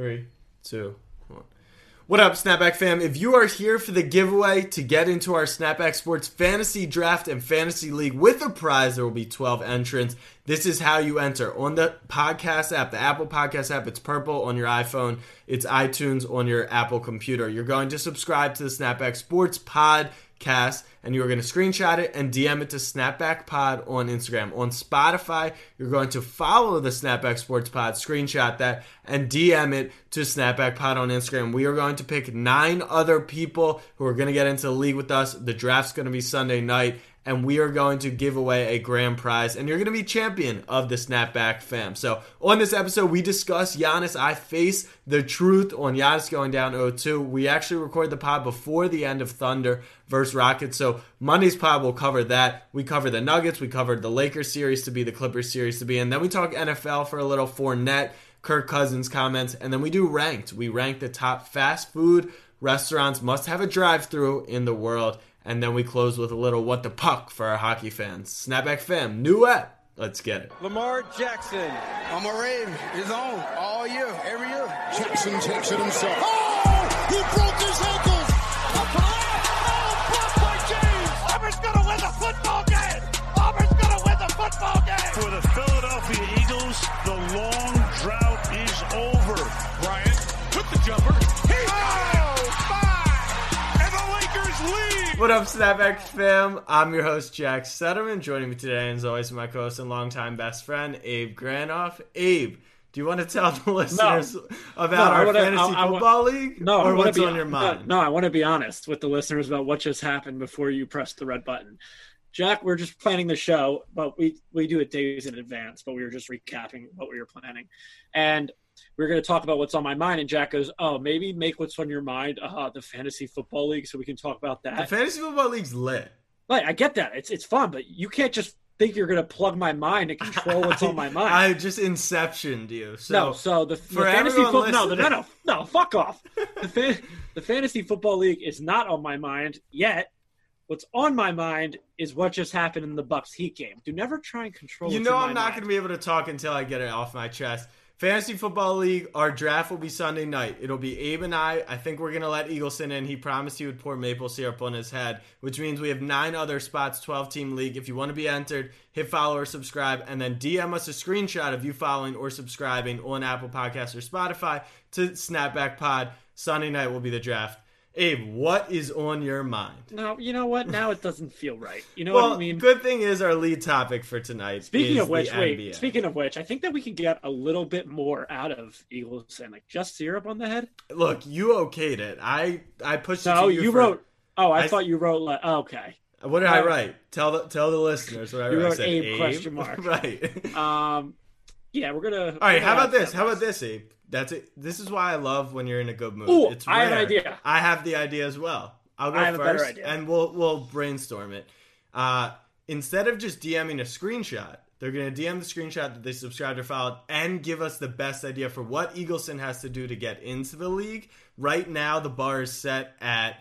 Three, two, one. What up, Snapback fam? If you are here for the giveaway to get into our Snapback Sports Fantasy Draft and Fantasy League with a prize, there will be 12 entrants. This is how you enter. On the podcast app, the Apple Podcast app, it's purple on your iPhone, it's iTunes on your Apple computer. You're going to subscribe to the Snapback Sports Pod cast and you are going to screenshot it and DM it to Snapback Pod on Instagram. On Spotify, you're going to follow the Snapback Sports Pod, screenshot that, and DM it to Snapback Pod on Instagram. We are going to pick nine other people who are going to get into the league with us. The draft's going to be Sunday night and we are going to give away a grand prize, and you're going to be champion of the Snapback fam. So, on this episode, we discuss Giannis. I face the truth on Giannis going down 0-2. We actually record the pod before the end of Thunder versus Rockets. So, Monday's pod will cover that. We cover the Nuggets. We covered the Lakers series to be, the Clippers series to be, and then we talk NFL for a little Fournette, Kirk Cousins comments, and then we do ranked. We rank the top fast food restaurants must have a drive-through in the world and then we close with a little what the puck for our hockey fans. Snapback fam, new app. Let's get it. Lamar Jackson. I'm a Raven. It's on all year, every year. Jackson takes it himself. Oh! He broke his ankles. Oh, blocked by James. Auburn's going to win the football game. Auburn's going to win the football game. For the Philadelphia Eagles, the long drought is over. Bryant took the jumper. He what up, Snapback fam? I'm your host, Jack Settleman. Joining me today, as always, my co-host and longtime best friend, Abe Granoff. Abe, do you want to tell the listeners no. about no, our wanna, fantasy I, I, football I, league? No, or what's be, on your mind? No, no, I want to be honest with the listeners about what just happened before you press the red button. Jack, we're just planning the show, but we we do it days in advance. But we were just recapping what we were planning, and we are going to talk about what's on my mind. And Jack goes, "Oh, maybe make what's on your mind uh, the fantasy football league, so we can talk about that." The fantasy football league's lit. Like, I get that; it's it's fun, but you can't just think you're going to plug my mind and control what's on my mind. I just inceptioned you. So no, so the, the fantasy football. No, no, no, no, fuck off. the, the fantasy football league is not on my mind yet. What's on my mind is what just happened in the Bucks Heat game. Do never try and control. You know, I'm not going to be able to talk until I get it off my chest. Fantasy Football League, our draft will be Sunday night. It'll be Abe and I. I think we're going to let Eagleson in. He promised he would pour maple syrup on his head, which means we have nine other spots, 12 team league. If you want to be entered, hit follow or subscribe, and then DM us a screenshot of you following or subscribing on Apple Podcasts or Spotify to Snapback Pod. Sunday night will be the draft. Abe, what is on your mind? No, you know what? Now it doesn't feel right. You know well, what I mean? Good thing is our lead topic for tonight. Speaking of which, wait. NBA. Speaking of which, I think that we can get a little bit more out of Eagles and like just syrup on the head. Look, you okayed it. I I pushed. It. No, you, you for, wrote. Oh, I, I, thought you wrote. Like, oh, okay. What did I write? Tell the tell the listeners what I you wrote. wrote I said Abe, Abe question mark. right. Um. Yeah, we're gonna. All right. How about this? How about this, Abe? That's it. This is why I love when you're in a good mood. Ooh, it's rare. I have an idea. I have the idea as well. I'll go I have first, a better idea. and we'll we'll brainstorm it. Uh, instead of just DMing a screenshot, they're going to DM the screenshot that they subscribed or followed and give us the best idea for what Eagleson has to do to get into the league. Right now, the bar is set at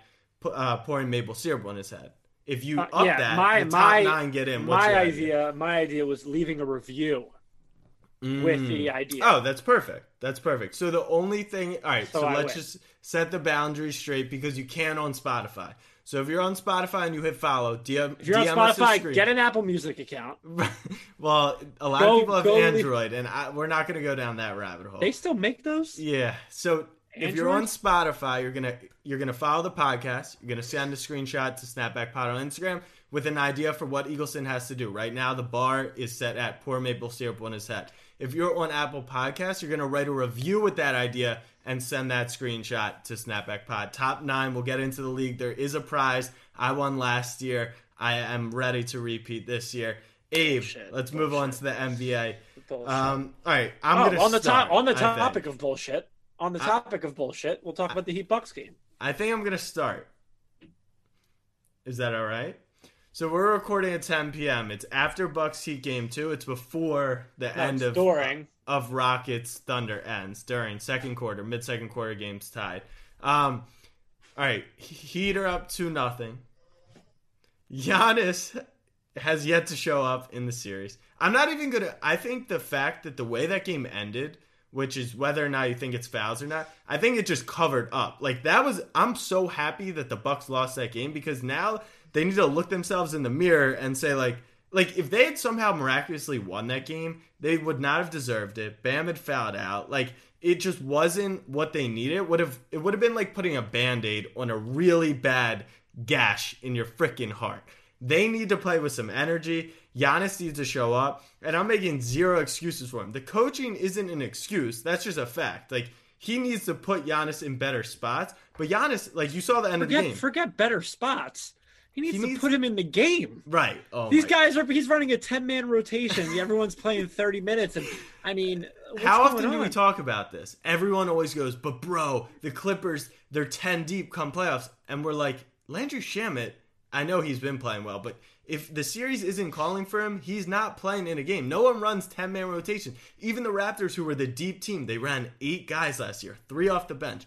uh, pouring maple syrup on his head. If you Uh, up yeah, that, my- the top my- nine get in. What's my your idea, my idea was leaving a review with the mm. idea. Oh, that's perfect. That's perfect. So the only thing, all right. So, So let's win. just set the boundaries straight because you can on Spotify. So if you're on Spotify and you hit follow, DM, if you're on DM a Spotify, get an Apple Music account. well, a lot Go- of people have go leave- Android, and I, we're not going to go down that rabbit hole. They still make those. yeah. So if you're on Spotify, you're gonna you're gonna follow the podcast. You're gonna send a screenshot to Snapback Pod on Instagram with an idea for what Eagleson has to do. Right now, the bar is set at pour maple syrup on his head. If you're on Apple Podcasts, you're gonna write a review with that idea and send that screenshot to Snapback Pod. Top nine will get into the league. There is a prize. I won last year. I am ready to repeat this year. Abe, Bullshit, let's move on to the NBA. Um, all right, I'm Oh, gonna on the start, top on the topic of bullshit. On the topic of bullshit, we'll talk about the Heat Bucks game. I think I'm gonna start. Is that all right? So we're recording at 10 p.m. It's after Bucks Heat game two. It's before the end of during. of Rockets Thunder ends during second quarter, mid second quarter games tied. Um, all right, Heat are up two nothing. Giannis has yet to show up in the series. I'm not even gonna. I think the fact that the way that game ended which is whether or not you think it's fouls or not. I think it just covered up. Like that was I'm so happy that the Bucks lost that game because now they need to look themselves in the mirror and say like like if they had somehow miraculously won that game, they would not have deserved it. Bam had fouled out. Like it just wasn't what they needed. It would have it would have been like putting a band-aid on a really bad gash in your freaking heart. They need to play with some energy. Giannis needs to show up, and I'm making zero excuses for him. The coaching isn't an excuse; that's just a fact. Like he needs to put Giannis in better spots. But Giannis, like you saw the end forget, of the game, forget better spots. He needs He to needs- put him in the game. right? Oh, These guys are. He's running a ten man rotation. Everyone's playing thirty minutes, and I mean, How often going do we talk about this? Everyone always goes, but bro, the Clippers, they're 10 deep come playoffs. And we're like, Landry Shamet, I know he's been playing well, but if the series isn't calling for him, he's not playing in a game. No one runs 10 man rotation. Even the Raptors, who were the deep team, they ran eight guys last year, three off the bench.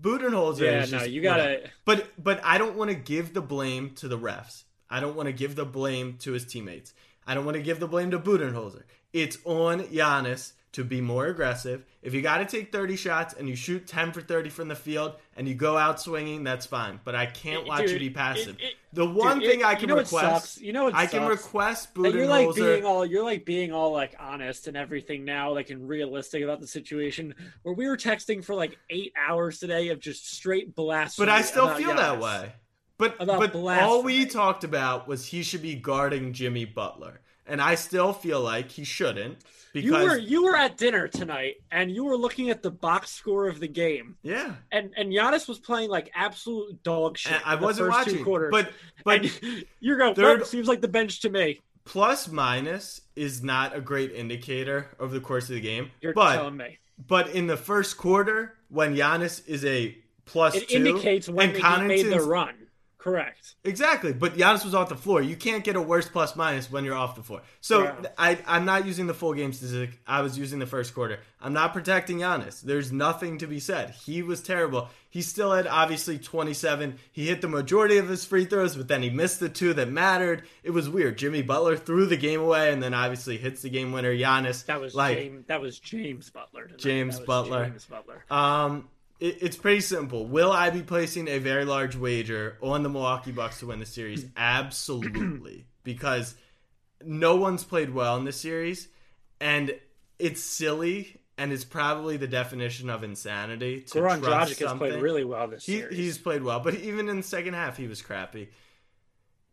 Budenholzer Yeah, is no, just you gotta- But but I don't want to give the blame to the refs. I don't want to give the blame to his teammates. I don't want to give the blame to Budenholzer. It's on Giannis to be more aggressive. If you got to take 30 shots and you shoot 10 for 30 from the field and you go out swinging, that's fine. But I can't watch Dude, you be passive. it- it- the one dude, thing it- I you can know request, sucks? You know what I can request you're like being all you're like being all like honest and everything now, like and realistic about the situation. Where we were texting for like eight hours today of just straight blasphemy. But I still feel that way. But but all we talked about was he should be guarding Jimmy Butler, and I still feel like he shouldn't because You were you were at dinner tonight and you were looking at the box score of the game. yeah, And and Giannis was playing like absolute dog shit. I wasn't first two watching. quarters. But but And you're going. third- seems like the bench to me. plus minus is not a great indicator over the course of the game. You're but telling me. but in the first quarter, when Giannis is a plus It two, indicates when and he made the run. Correct. Exactly, but Giannis was off the floor. You can't get a worse plus minus when you're off the floor. So Yeah. I, I'm not using the full game statistic. I was using the first quarter. I'm not protecting Giannis. There's nothing to be said. He was terrible. He still had obviously 27. He hit the majority of his free throws, but then he missed the two that mattered. It was weird. Jimmy Butler threw the game away, and then obviously hits the game winner. Giannis. That was like James. That was James Butler. tonight. James was Butler. James Butler. Um, it, it's pretty simple. Will I be placing a very large wager on the Milwaukee Bucks to win the series? Absolutely, because no one's played well in this series, and it's silly, and it's probably the definition of insanity to Goran Dragic has played really well this He, series. he's played well, but even in the second half, he was crappy.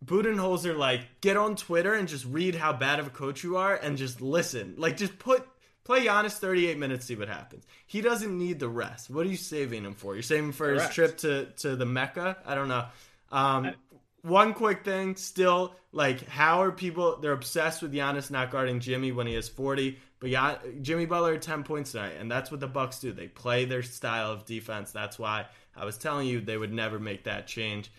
Budenholzer, like, get on Twitter and just read how bad of a coach you are and just listen. Like, just put play Giannis 38 minutes, see what happens. He doesn't need the rest. What are you saving him for? You're saving him for his trip to, to the Mecca? I don't know. Um, one quick thing, still, like, how are people? They're obsessed with Giannis not guarding Jimmy when he is 40, but Gian, Jimmy Butler had 10 points tonight, and that's what the Bucks do. They play their style of defense. That's why I was telling you they would never make that change.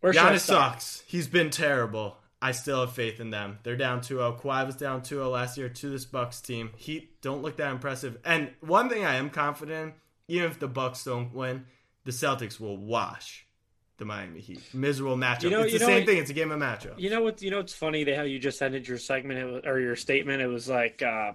Where Giannis sucks. He's been terrible. I still have faith in them. They're down 2-0. Kawhi was down 2-0 last year to this Bucks team. Heat don't look that impressive. And one thing I am confident in, even if the Bucks don't win, the Celtics will wash the Miami Heat. Miserable matchup. You know- it's the know same thing. It's a game of matchup. You know what? You know what's funny? They how you just ended your segment or your statement. It was like uh,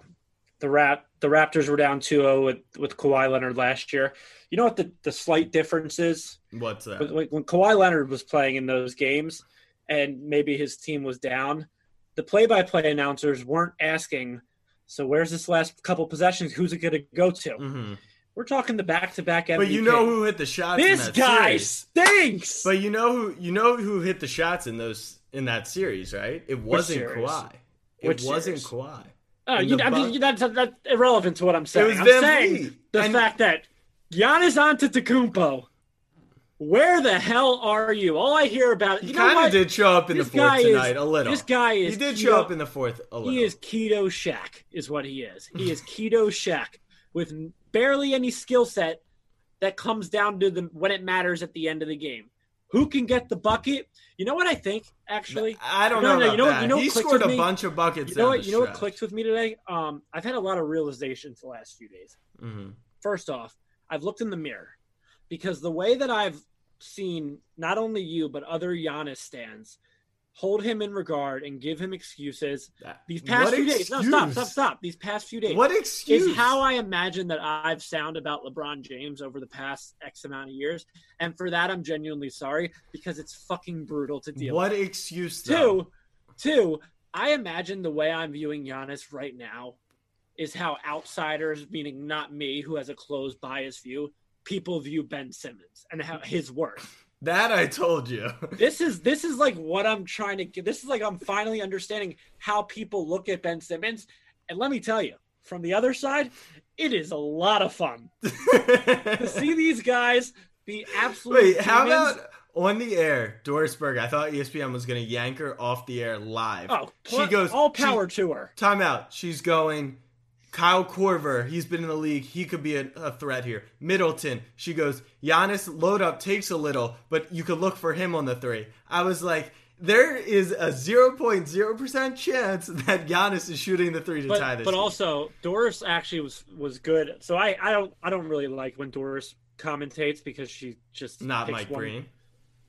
the rap the Raptors were down 2-0 with with Kawhi Leonard last year. You know what the the slight difference is? What's that? When, when Kawhi Leonard was playing in those games, and maybe his team was down, the play-by-play announcers weren't asking. So where's this last couple possessions? Who's it going to go to? hmm We're talking the back-to-back MVP. But you know who hit the shots in this that guy series. stinks. But you know who you know who hit the shots in those in that series, right? It wasn't? Kawhi. It Which wasn't series? Kawhi. Oh, you, I mean, that's, that's irrelevant to what I'm saying. was I'm saying Vliet. the And- fact that Giannis Antetokounmpo, where the hell are you? All I hear about He you know kind of did show up in This the fourth guy is- tonight a little. This guy is He did keto- show up in the fourth a little. He is keto Shaq is what he is. He is keto Shaq with barely any skill set that comes down to the when it matters at the end of the game. Who can get the bucket? You know what I think actually. I don't No, know. no, you know what- that. you know what he scored a me? bunch of buckets. You know what? You know what clicked with me today? Um, I've had a lot of realizations the last few days. Mhm. First off, I've looked in the mirror because the way that I've seen not only you but other Giannis stands hold him in regard and give him excuses. These past what few days, no, stop, stop, stop. These past few days, What excuse? is how I imagine that I've sound about LeBron James over the past X amount of years, and for that I'm genuinely sorry because it's fucking brutal to deal. What excuse? Though? Two, two. I imagine the way I'm viewing Giannis right now is how outsiders, meaning not me, who has a closed bias view, people view Ben Simmons and how his worth. That I told you. This is this is like what I'm trying to get. This is like I'm finally understanding how people look at Ben Simmons. And let me tell you, from the other side, it is a lot of fun to see these guys be absolutely. Wait, how demons. about on the air, Doris Burke? I thought ESPN was going to yank her off the air live. Oh, she goes all she- power to her. Time out. She's going. Kyle Korver, he's been in the league. He could be a, a threat here. Middleton, she goes. Giannis load up takes a little, but you could look for him on the three. I was like, there is a 0.0% chance that Giannis is shooting the three to tie But, this. but game. also Doris actually was was good. So I I don't I don't really like when Doris commentates because she just not Mike one- Breen.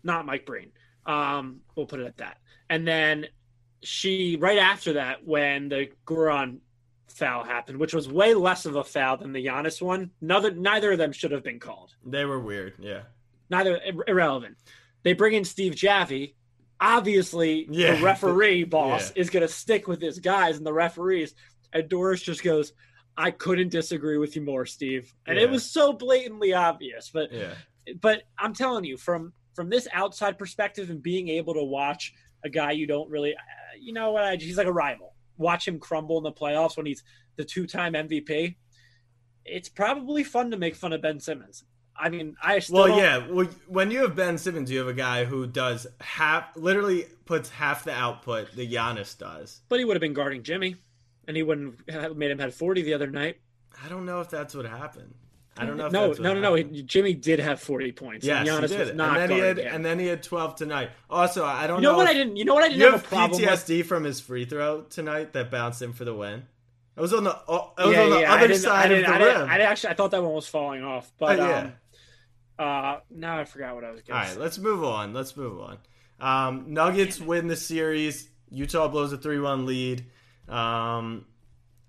not Mike Breen. Um, we'll put it at that. And then she right after that, when the Goran foul happened, which was way less of a foul than the Giannis one, neither neither of them should have been called. They were weird. Yeah. Neither irrelevant. They bring in Steve Javie. Obviously, Yeah. the referee boss Yeah. is going to stick with his guys and the referees. And Doris just goes, "I couldn't disagree with you more, Steve." And Yeah. it was so blatantly obvious, but Yeah. but I'm telling you, from from this outside perspective and being able to watch a guy you don't really, uh, you know what? He's like a rival. Watch him crumble in the playoffs when he's the two-time MVP. It's probably fun to make fun of Ben Simmons. I mean, I still Well, yeah. Well, when you have Ben Simmons, you have a guy who does half, literally puts half the output that Giannis does. but he would have been guarding Jimmy, and he wouldn't have made him had 40 the other night. I don't know if that's what happened. I don't know. If no, no, no, no. Jimmy did have 40 points. Yes, and Giannis he was did. not And then he had, him. and then he had twelve tonight. Also, I don't you know know. what I didn't? You know what I didn't You have, have a problem with? PTSD from his free throw tonight that bounced in for the win. It was on the. It was yeah, on the yeah, I other I side of the I rim. I actually, I thought that one was falling off, but Oh, yeah. um, uh, now I forgot what I was All going right, to let's move on. Let's move on. Um, Nuggets win the series. Utah blows a three-one lead. Um,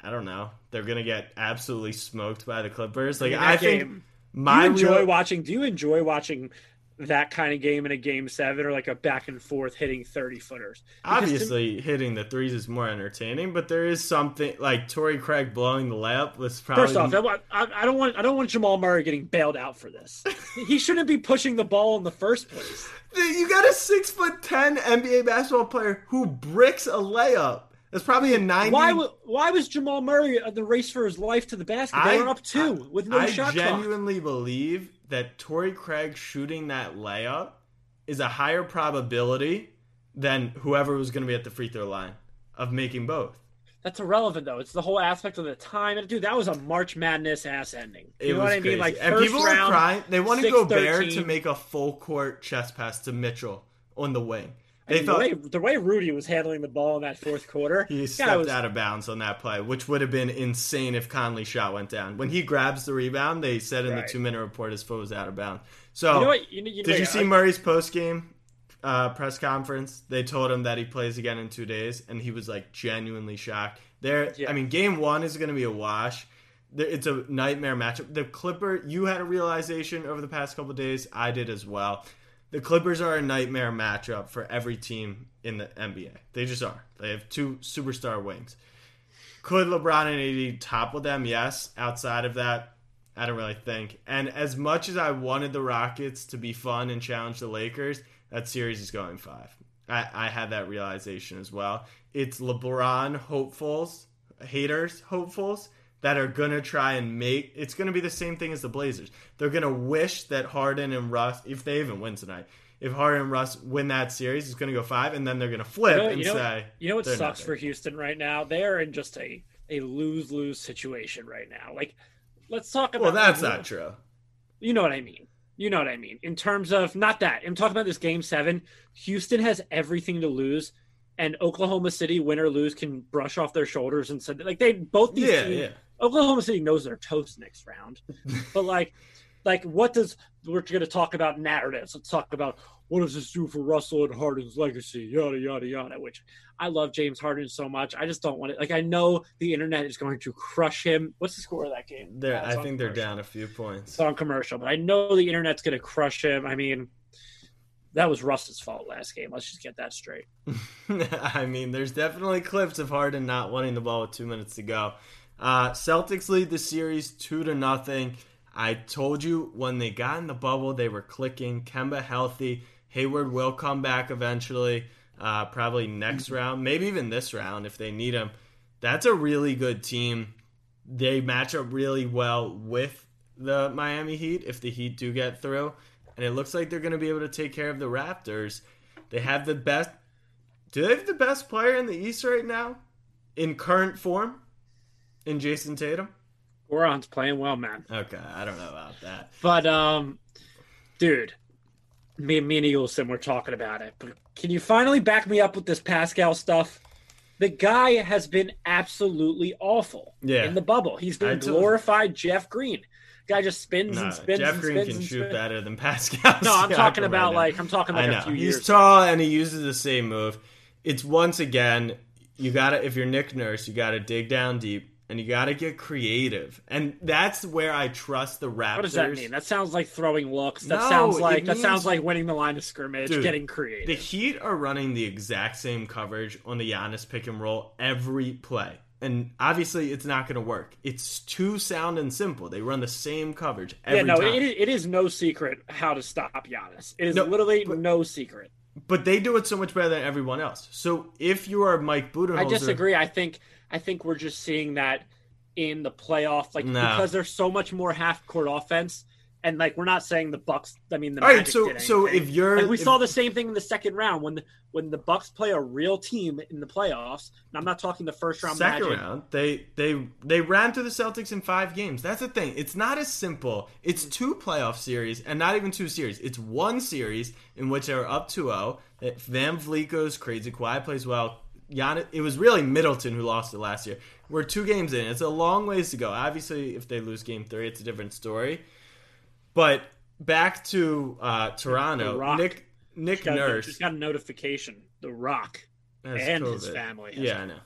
I don't know. They're gonna get absolutely smoked by the Clippers. Like I think game. My enjoy real- watching? Do you enjoy watching that kind of game in a game seven or like a back and forth hitting thirty footers? Because to- Obviously, hitting the threes is more entertaining, but there is something like Torrey Craig blowing the layup was probably First off, I I don't want I don't want Jamal Murray getting bailed out for this. he shouldn't be pushing the ball in the first place. you got a six foot ten NBA basketball player who bricks a layup. That's probably a ninety. Why why was Jamal Murray in the race for his life to the basket? They were up two with no I shot clock. genuinely believe that Torrey Craig shooting that layup is a higher probability than whoever was going to be at the free throw line of making both. That's irrelevant though. It's the whole aspect of the time. And Dude, that was a March Madness ass ending. You It know what I crazy. mean? Like and people round, were crying. They want to Gobert to make a full court chest pass to Mitchell on the wing. I They mean, thought the, way, the way Rudy was handling the ball in that fourth quarter, he stepped was- out of bounds on that play, which would have been insane if Conley's shot went down. When he grabs the rebound, they said in Right. the two minute report his foot was out of bounds. So You know what? You, know- you, Did wait, you see I- Murray's post game uh, press conference? They told him that he plays again in two days, and he was like genuinely shocked. There, Yeah. I mean, game one is going to be a wash. It's a nightmare matchup. The Clipper, you had a realization over the past couple days. I did as well. The Clippers are a nightmare matchup for every team in the NBA. They just are. They have two superstar wings. Could LeBron and AD topple them? Yes. Outside of that, I don't really think. And as much as I wanted the Rockets to be fun and challenge the Lakers, that series is going five. I, I had that realization as well. It's LeBron hopefuls, haters hopefuls that are gonna try and make. It's gonna be the same thing as the Blazers. They're gonna wish that Harden and Russ, if they even win tonight, if Harden and Russ win that series, it's gonna go five, and then they're gonna flip You know, and you know, say, you know what sucks for Houston right now? They are in just a a lose lose situation right now. Like, let's talk about. Well, that's not true. You know what I mean. You know what I mean. In terms of not that. I'm talking about this game seven. Houston has everything to lose, and Oklahoma City, win or lose, can brush off their shoulders and said like they both these Yeah, teams. yeah. Oklahoma City knows they're toast next round, but like like what does we're going to talk about narratives. Let's talk about what does this do for Russell and Harden's legacy, yada yada yada. Which I love James Harden so much. I just don't want it. Like I know the internet is going to crush him. What's the score of that game? They're, Yeah, I think they're down a few points. It's on commercial, but I know the internet's going to crush him. I mean, that was Russ's fault last game. Let's just get that straight. I mean, there's definitely clips of Harden not wanting the ball with two minutes to go. Uh, Celtics lead the series two to nothing. I told you when they got in the bubble, they were clicking. Kemba healthy. Hayward will come back eventually, uh, probably next round, maybe even this round if they need him. That's a really good team. They match up really well with the Miami Heat if the Heat do get through. And it looks like they're going to be able to take care of the Raptors. They have the best. Do they have the best player in the East right now? In current form? In Jayson Tatum? Goran's playing well, man. Okay, I don't know about that. But um, dude, me, me and Eagleson were talking about it. But can you finally back me up with this Pascal stuff? The guy has been absolutely awful Yeah. in the bubble. He's been glorified Jeff Green. Guy just spins No, and spins Jeff and Green spins can shoot spins. better than Pascal. No, I'm talking about now. like I'm talking like I a few He's years. He's tall and he uses the same move. It's once again, you gotta if you're Nick Nurse, you gotta dig down deep and you gotta get creative. And that's where I trust the Raptors. What does that mean? That sounds like throwing looks. That No, sounds like that sounds like winning the line of scrimmage, Dude, getting creative. The Heat are running the exact same coverage on the Giannis pick and roll every play. And obviously, it's not going to work. It's too sound and simple. They run the same coverage every yeah, no, time. it, it is no secret how to stop Giannis. It is No, literally but- no secret. but they do it so much better than everyone else. So if you are Mike Budenholzer, I disagree. I think I think we're just seeing that in the playoff, like No. because there's so much more half court offense, and like we're not saying the Bucks. I mean, the All right, Magic so did so anything. if you're like we if- saw the same thing in the second round when the when the Bucks play a real team in the playoffs. And I'm not talking the first round. second Magic. round, they they they ran through the Celtics in five games. That's the thing. It's not as simple. It's mm-hmm. two playoff series, and not even two series. It's one series in which they're up 2-0. That VanVleet goes crazy. Kawhi plays well. Giannis, it was really Middleton who lost it last year. We're two games in. It's a long ways to go. Obviously, if they lose game three, it's a different story. But back to uh, The Toronto, Rock. Nick Nick Got, Nurse just got a notification. The Rock, has and his family has Yeah, I know.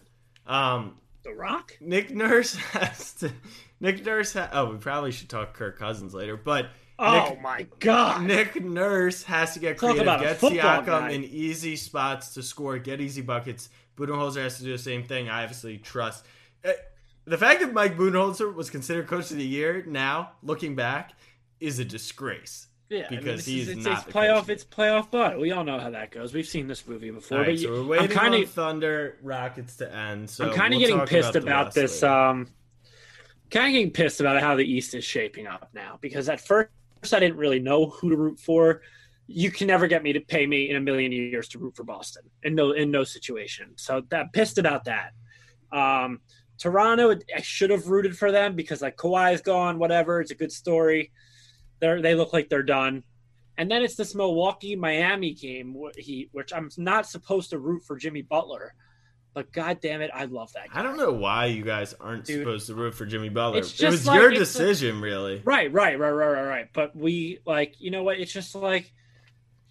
Um, The Rock. Nick Nurse has to. Nick Nurse. Ha- oh, we probably should talk Kirk Cousins later, but Oh Nick, my God! Nick Nurse has to get Talk creative, get Siakam in easy spots to score, get easy buckets. Budenholzer has to do the same thing. I obviously trust. Uh, The fact that Mike Budenholzer was considered Coach of the Year now, looking back, is a disgrace. Yeah, I mean, because he's it's, not it's playoff. It's playoff, but we all know how that goes. We've seen this movie before. All right, but so we're waiting I'm waiting kind on of Thunder Rockets to end. So I'm kind of we'll getting pissed the about, this. later. Um, kind of getting pissed about how the East is shaping up now because at first I didn't really know who to root for. You can never get me to pay me in a million years to root for Boston in no in no situation. So that pissed about that. Um, Toronto, I should have rooted for them because like Kawhi's gone, whatever. It's a good story. They they look like they're done. And then it's this Milwaukee Miami game, he, which I'm not supposed to root for Jimmy Butler, but god damn it, I love that. Guy. I don't know why you guys aren't Dude. supposed to root for Jimmy Butler. It's It was like- your decision, really. Right, right, right, right, right, right. But we like, you know what? It's just like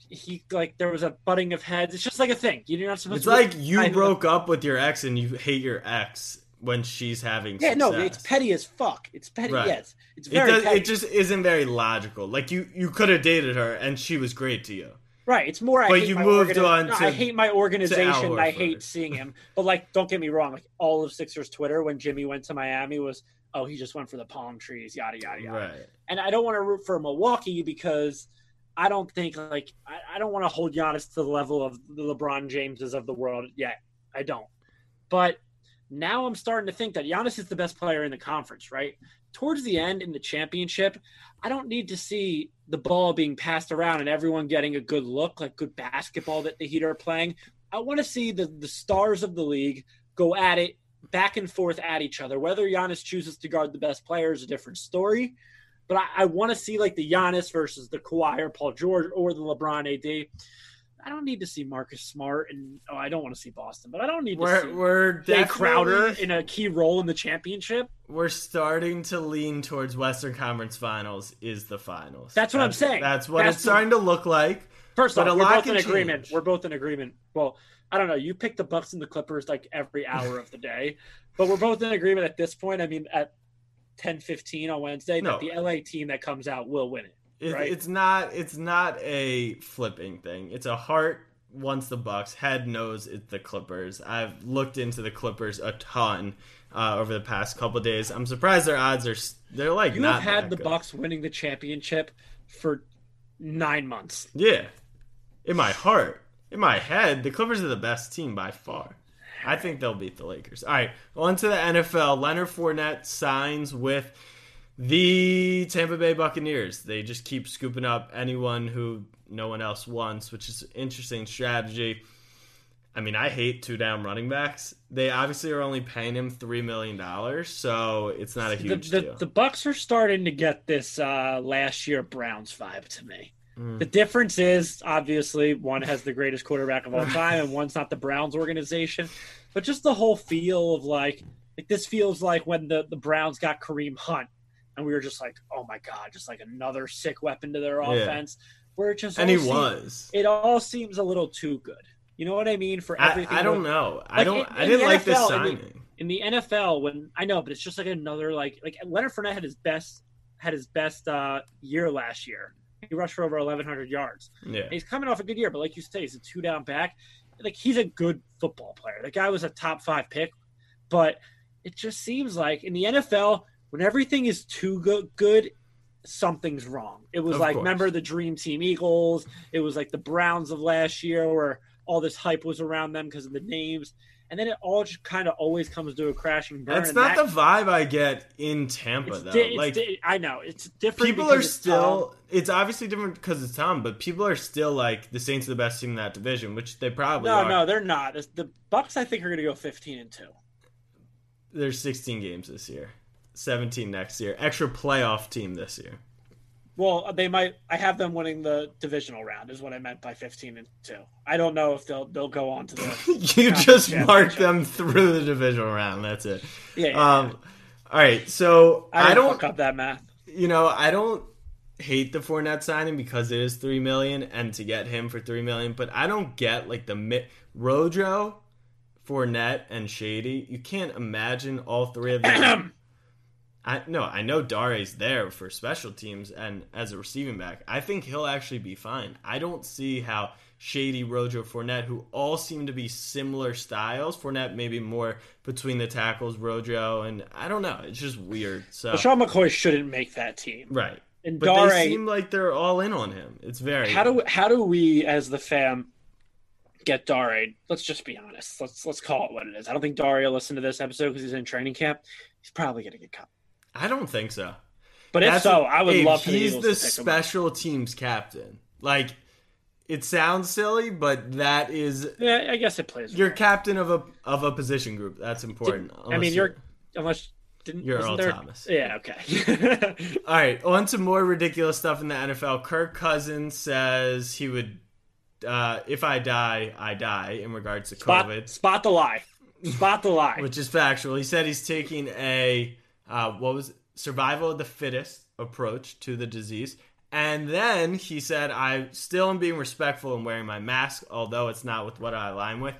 he like there was a butting of heads. It's just like a thing. You're not supposed It's to. like you I- broke up with your ex and you hate your ex when she's having Yeah, no, it's petty as fuck. It's petty. Right. Yes, it's It, very does, petty. it just isn't very logical. Like you, you could have dated her and she was great to you. Right. It's more. I But you moved organi- on no, to- I hate my organization. and I hate seeing him. But like, don't get me wrong. Like all of Sixers Twitter when Jimmy went to Miami was, oh, he just went for the palm trees, yada yada yada. Right. And I don't want to root for Milwaukee because I don't think like I, I don't want to hold Giannis to the level of the LeBron Jameses of the world yet. I don't. But now I'm starting to think that Giannis is the best player in the conference, right? Towards the end in the championship, I don't need to see the ball being passed around and everyone getting a good look, like good basketball that the Heat are playing. I want to see the, the stars of the league go at it back and forth at each other. Whether Giannis chooses to guard the best player is a different story. But I, I want to see like the Giannis versus the Kawhi or Paul George or the LeBron AD. I don't need to see Marcus Smart, and oh, I don't want to see Boston, but I don't need to We're see we're Jae Crowder in a key role in the championship. we're starting to lean towards Western Conference Finals is the finals. That's what I'm saying. That's what That's it's the- starting to look like. First off, a we're both in can agreement. change. We're both in agreement. Well, I don't know. You pick the Bucks and the Clippers like every hour of the day, but we're both in agreement at this point. I mean, at 10:15 on Wednesday, No. that the LA team that comes out will win it. It, Right. It's not. It's not a flipping thing. It's a heart wants the Bucks. Head knows it's the Clippers. I've looked into the Clippers a ton uh, over the past couple days. I'm surprised their odds are. They're like You not have had the good. Bucks winning the championship for nine months. Yeah, in my heart, in my head, the Clippers are the best team by far. I think they'll beat the Lakers. All right, on to the NFL. Leonard Fournette signs with the Tampa Bay Buccaneers. They just keep scooping up anyone who no one else wants, which is an interesting strategy. I mean, I hate two down running backs. They obviously are only paying him three million dollars, so it's not a The, huge the, deal. the Bucks are starting to get this uh, last year Browns vibe to me. Mm. The difference is obviously one has the greatest quarterback of all time, and one's not the Browns organization. But just the whole feel of like, like this feels like when the the Browns got Kareem Hunt, and we were just like, oh my god, just like another sick weapon to their Yeah. offense. Where it just and he seems- was. It all seems a little too good. You know what I mean? For everything. I don't that- know. I don't. in- I in didn't like this NFL, in the- in the NFL when I know, but it's just like another like like Leonard Fournette had his best had his best uh year last year. He rushed for over 1,100 yards. Yeah. He's coming off a good year, but like you say, he's a two down back. Like he's a good football player. The guy was a top five pick, but it just seems like in the NFL when everything is too good, good something's wrong. It was Of like course. remember the Dream Team Eagles. It was like the Browns of last year where all this hype was around them because of the names. And then it all just kind of always comes to a crashing burn. That's not that- the vibe I get in Tampa, it's though. it's like di- I know it's different. people are still. Tom. It's obviously different because it's Tom, but people are still like the Saints are the best team in that division, which they probably No, are. no, they're not. It's- The Bucks, I think, are going to go 15 and two. There's 16 games this year, 17 next year. Extra playoff team this year. Well, they might. I have them winning the divisional round. Is what I meant by 15 and two. I don't know if they'll they'll go on to the. you just mark them through the divisional round. That's it. Yeah, yeah, Um. All right. So I, I don't fuck up that math. you know, I don't hate the Fournette signing because it is three million, and to get him for three million, but I don't get like the mi- Rojo, Fournette, and Shady. You can't imagine all three of them. I no, I know Dare's there for special teams and as a receiving back. I think he'll actually be fine. I don't see how Shady, Rojo, Fournette, who all seem to be similar styles. Fournette maybe more between the tackles, Rojo, and I don't know. It's just weird. So Sean McCoy shouldn't make that team. right. And But Dare, they seem like they're all in on him. It's very how do how do we as the fam get Dare? Let's just be honest. Let's let's call it what it is. I don't think Dare will listen to this episode because he's in training camp. He's probably going to get cut. I don't think so. But if so, what- I would love for He's the to pick him special teams captain. Like it sounds silly, but that is Yeah, I guess it plays. you're captain of a of a position group. That's important. I mean, you're unless didn't You're Earl there- Thomas. Yeah, okay. All right, on to more ridiculous stuff in the NFL. Kirk Cousins says he would, uh, if I die, I die in regards to spot, COVID, spot the lie. Spot the lie. which is factual. He said he's taking a, uh, what was survival of the fittest approach to the disease. And then he said, I still am being respectful and wearing my mask, although it's not with what I align with.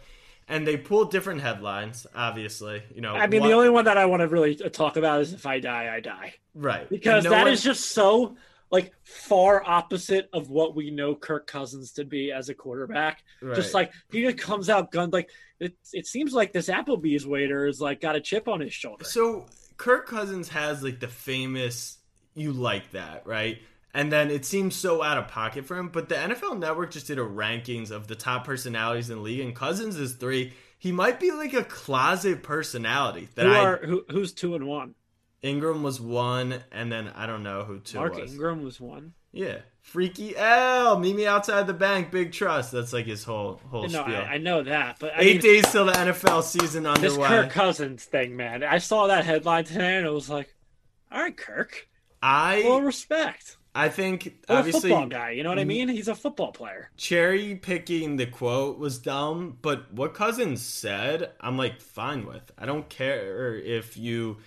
And they pulled different headlines, obviously. You know, I mean, one- the only one that I want to really talk about is if I die, I die. right Because And that no is just so like far opposite of what we know Kirk Cousins to be as a quarterback. Just like he just comes out gunned like it it seems like this Applebee's waiter is like got a chip on his shoulder. So Kirk Cousins has like the famous you like that, right? And then it seems so out of pocket for him. But the NFL Network just did a rankings of the top personalities in the league, and Cousins is three. He might be like a closet personality. That Who I are who, who's two and one? Ingram was one, and then I don't know who two Mark was. Ingram was one. Yeah, Freaky L, meet me outside the bank, big trust. That's like his whole whole No, spiel. I, I know that, but I Eight mean, days till the NFL season underway. this. Kirk Cousins thing, man. I saw that headline today, and it was like, "All right, Kirk, I full respect." I think Or obviously football guy. You know what I mean? He's a football player. cherry picking the quote was dumb, but what Cousins said, I'm like fine with. I don't care if you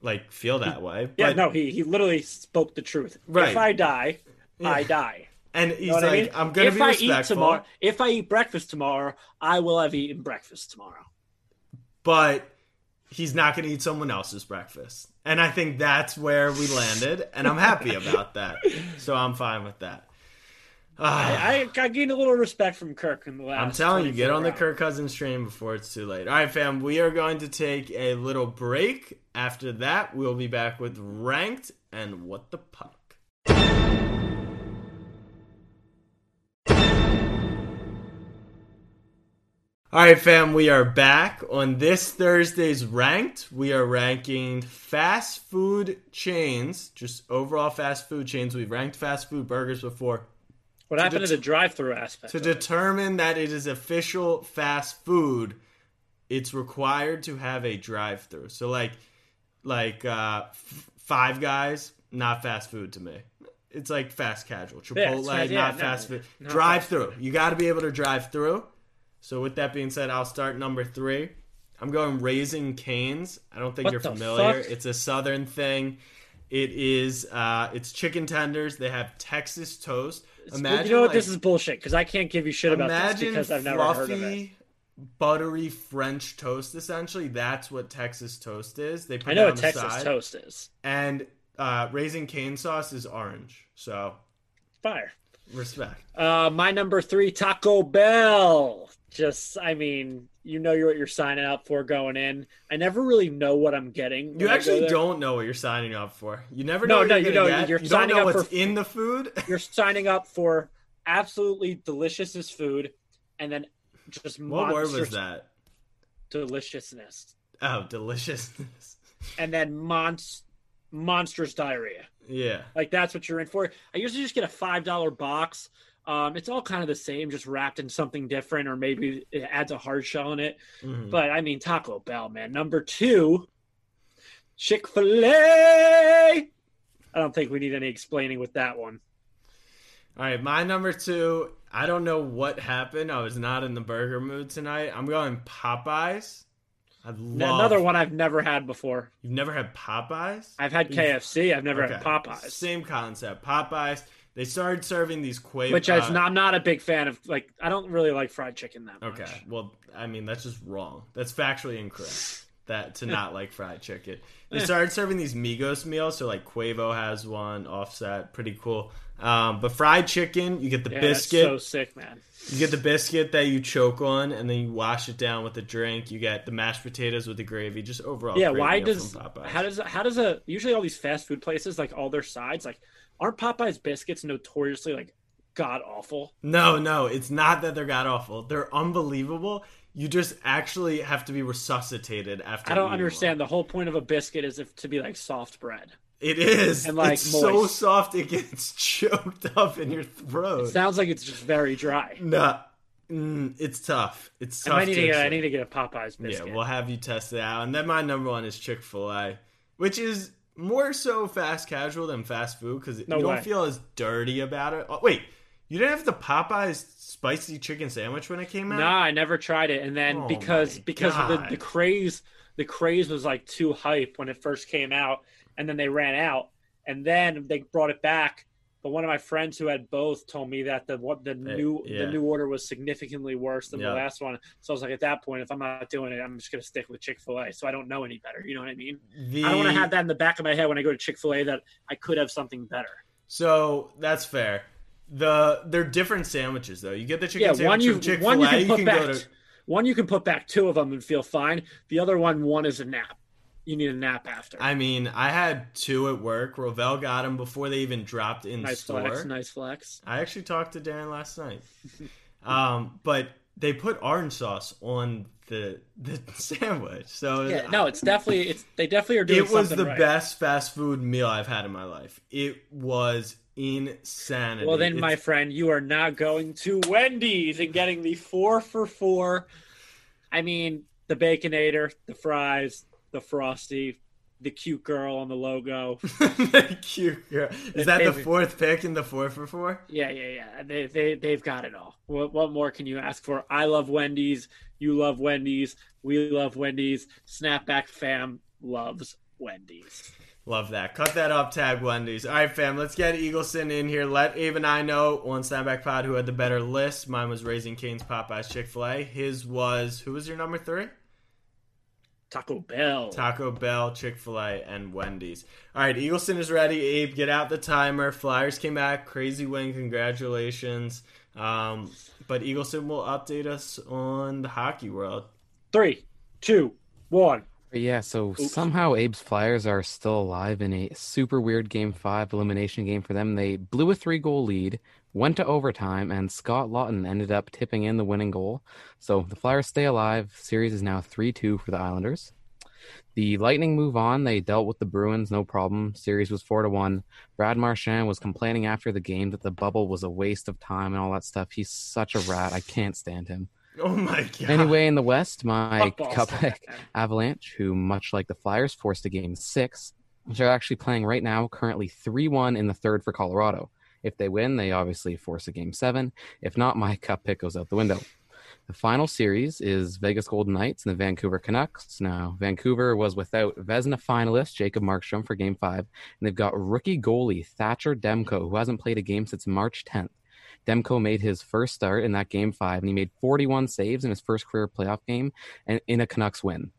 like feel that way. Yeah, no, he he literally spoke the truth. Right. If I die, I die. And he's You know like, I mean? I'm gonna if be I respectful, eat tomorrow, if I eat breakfast tomorrow, I will have eaten breakfast tomorrow. but he's not gonna eat someone else's breakfast. And I think that's where we landed, and I'm happy about that. So I'm fine with that. Ah. I, I gained a little respect from Kirk in the last. I'm telling you, get 24 on the. Kirk Cousins train before it's too late. All right, fam, we are going to take a little break. After that, we'll be back with ranked and what the puck. All right, fam, we are back on this Thursday's ranked. We are ranking fast food chains, just overall fast food chains. We've ranked fast food burgers before What happened det- to the drive-through aspect? to determine that it is official fast food, it's required to have a drive-through. So like like uh f- Five Guys, not fast food to me. It's like fast casual. Yeah, Chipotle, it's fast- yeah, not no, fast food. drive through. You got to be able to drive through. So with that being said, I'll start number 3. I'm going Raising Cane's. I don't think What you're familiar. fuck? It's a southern thing. It is uh it's chicken tenders. They have Texas toast. Imagine you know what? like- this is bullshit because I can't give you shit about this because I've never fluffy, heard of it. buttery French toast. Essentially, that's what Texas toast is. They put I know what Texas side. toast is. and uh, raisin cane sauce is orange. So Fire. respect. Uh, my number three, Taco Bell. Just, I mean, you know you're what you're signing up for going in. I never really know what I'm getting. You actually don't know what you're signing up for. You never No, know. What no, you're you know, get. you're you don't signing know up what's for- in the food. You're signing up for absolutely delicious food, and then just what word was that? Deliciousness, Oh, deliciousness. and then monst- monstrous diarrhea. yeah. Like that's what you're in for. I usually just get a five dollar box. Um, it's all kind of the same, just wrapped in something different, or maybe it adds a hard shell in it. Mhm. But I mean, Taco Bell, man. Number two, Chick Fil A. I don't think we need any explaining with that one. All right, my number two. I don't know what happened. I was not in the burger mood tonight. I'm going Popeyes. I love Another one I've never had before. You've never had Popeyes? I've had KFC. I've never had Popeyes, Same concept. Popeyes. They started serving these Quavo. which uh, not. I'm not a big fan of. Like, I don't really like fried chicken that much. Okay. Well, I mean that's just wrong. That's factually incorrect. That to not like fried chicken. They started serving these Migos meals. So like Quavo has one. Offset, pretty cool. Um, but fried chicken, you get the Yeah, biscuit. That's so sick, man. You get the biscuit that you choke on, and then you wash it down with a drink. You get the mashed potatoes with the gravy. Just overall, Yeah. Why does how does how does a usually all these fast food places like all their sides like aren't Popeyes biscuits notoriously like god awful? No, no, it's not that they're god awful. They're unbelievable. You just actually have to be resuscitated after. I don't understand. one. The whole point of a biscuit is if, to be like soft bread. It is. And, like, it's so soft it gets choked up in your throat. Sounds like it's just very dry. Nah, mm, it's tough. It's tough. might need to to get, I need to get a Popeyes biscuit. Yeah, we'll have you test it out. And then my number one is Chick Fil A, which is more so fast casual than fast food because No you don't feel as dirty about it. Oh, wait, you didn't have the Popeyes spicy chicken sandwich when it came out? Nah, I never tried it, and then Oh because because of the, the craze, the craze was like too hype when it first came out, and then they ran out, and then they brought it back. But one of my friends who had both told me that the what the new yeah. the new order was significantly worse than Yeah. the last one. So I was like, at that point, if I'm not doing it, I'm just gonna stick with Chick Fil A. So I don't know any better. You know what I mean? The, I don't want to have that in the back of my head when I go to Chick Fil A that I could have something better. So that's fair. The they're different sandwiches though. You get the chicken Yeah, sandwich one you from Chick one Fil you can You put can back. go to One you can put back two of them and feel fine. The other one, one is a nap. You need a nap after. I mean, I had two at work. Rovell got them before they even dropped in nice store. flex, nice flex. I actually talked to Dan last night. um, but they put orange sauce on the the sandwich, so Yeah, no, it's definitely it's they definitely are doing it was the right. best fast food meal I've had in my life. It was insanity. Well, then, my friend, you are not going to Wendy's and getting the four for four. I mean, the baconator, the fries, the frosty, the cute girl on the logo. the cute girl. Is that the fourth pick in the four for four? Yeah, yeah, yeah. They they they've got it all. What what more can you ask for? I love Wendy's. You love Wendy's. We love Wendy's. Snapback fam loves Wendy's. Love that. Cut that up, tag Wendy's. All right, fam, let's get Eagleson in here. Let Abe and I know on Snapback Pod who had the better list. Mine was Raising Cane's, Popeyes, Chick fil A. His was, who was your number three? Taco Bell. Taco Bell, Chick fil A, and Wendy's. All right, Eagleson is ready. Abe, get out the timer. Flyers came back. Crazy win. Congratulations. Um, but Eagleson will update us on the hockey world. Three, two, one. Yeah, so somehow Abe's Flyers are still alive in a super weird game five elimination game for them. They blew a three goal lead, went to overtime, and Scott Laughton ended up tipping in the winning goal. So the Flyers stay alive. Series is now 3 2 for the Islanders. The Lightning move on. They dealt with the Bruins, no problem. Series was 4 to 1. Brad Marchand was complaining after the game that the bubble was a waste of time and all that stuff. He's such a rat. I can't stand him. Oh my god. Anyway, in the West, my Fuck cup man. Avalanche, who much like the Flyers, forced a game six, which are actually playing right now, currently 3 1 in the third for Colorado. If they win, they obviously force a game seven. If not, my cup pick goes out the window. The final series is Vegas Golden Knights and the Vancouver Canucks. Now, Vancouver was without Vezina finalist Jacob Markstrom for game five, and they've got rookie goalie Thatcher Demko, who hasn't played a game since March 10th. Demko made his first start in that game five, and he made 41 saves in his first career playoff game and in a Canucks win.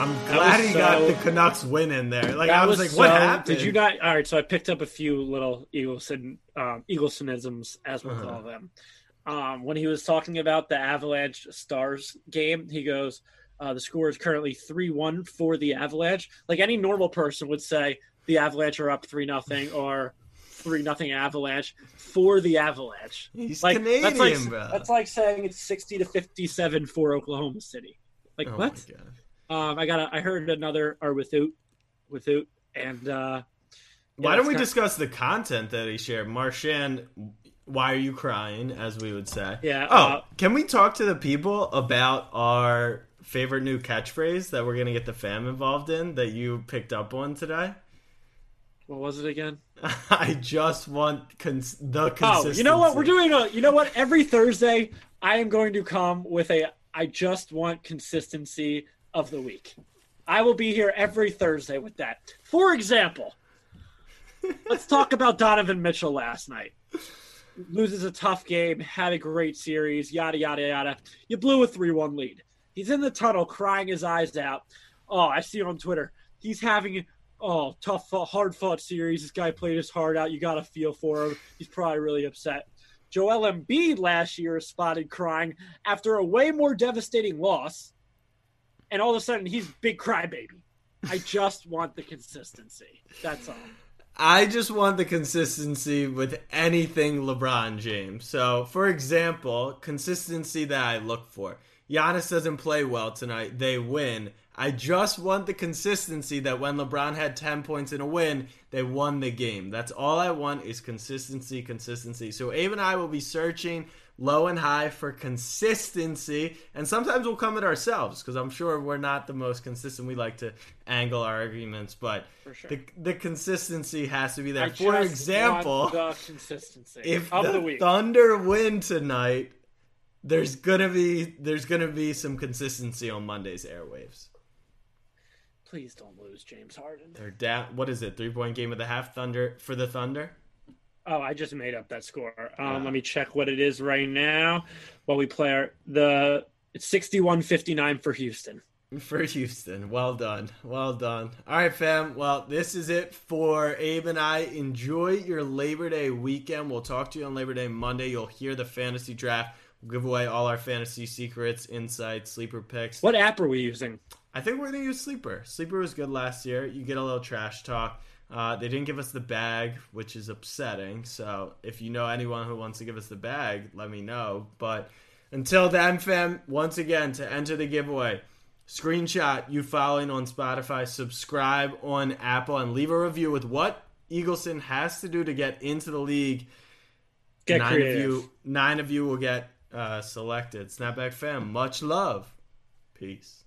I'm glad was he got the Canucks win in there. Like I was, like, so- what happened? Did you not? All right, so I picked up a few little Eagleson, um, Eaglesonisms, as we'll Uh-huh. call them. Um, when he was talking about the Avalanche Stars game, he goes, uh, "The score is currently three-one for the Avalanche." Like any normal person would say, the Avalanche are up three nothing or three nothing Avalanche for the Avalanche. He's Like Canadian, that's like bro. that's like saying it's sixty to fifty-seven for Oklahoma City. Like oh what? Um, I got. a- I heard another or without, without, and uh, Why yeah, don't we discuss the content that he shared? Marchand, why are you crying, as we would say? Yeah, Oh, uh, can we talk to the people about our favorite new catchphrase that we're going to get the fam involved in that you picked up on today? What was it again? I just want cons- the Oh, consistency. you know what? We're doing a. You know what? Every Thursday, I am going to come with a. I just want consistency of the week. I will be here every Thursday with that. For example, let's talk about Donovan Mitchell last night. Loses a tough game, had a great series, yada yada yada. You blew a three-one lead. He's in the tunnel, crying his eyes out. Oh, I see on Twitter. He's having oh tough, hard fought series. This guy played his heart out. You got to feel for him. He's probably really upset. Joel Embiid last year is spotted crying after a way more devastating loss, and all of a sudden he's big crybaby. I just want the consistency. That's all. I just want the consistency with anything LeBron James. So, for example, consistency that I look for. Giannis doesn't play well tonight. They win. I just want the consistency that when LeBron had 10 points in a win, they won the game. That's all I want is consistency, consistency. So Abe and I will be searching low and high for consistency, and sometimes we'll come at ourselves because I'm sure we're not the most consistent. We like to angle our arguments, but sure. the, the consistency has to be there. I For example, the consistency if of the, the week. Thunder win tonight, there's gonna be there's gonna be some consistency on Monday's airwaves. Please don't lose, James Harden. They're down. What is it? Three point game of the half. Thunder for the Thunder. Oh, I just made up that score. Um, Ah. Let me check what it is right now. While we play our, the it's sixty-one fifty-nine for Houston. For Houston. Well done. Well done. All right, fam. Well, this is it for Abe and I. Enjoy your Labor Day weekend. We'll talk to you on Labor Day Monday. You'll hear the fantasy draft. We'll give away all our fantasy secrets, insights, sleeper picks. What app are we using? I think we're going to use Sleeper. Sleeper was good last year. You get a little trash talk. Uh, they didn't give us the bag, which is upsetting. So if you know anyone who wants to give us the bag, let me know. But until then, fam, once again, to enter the giveaway, screenshot you following on Spotify, subscribe on Apple, and leave a review with what Eagleson has to do to get into the league. Get nine creative. of you, nine of you will get uh, selected. Snapback fam, much love. Peace.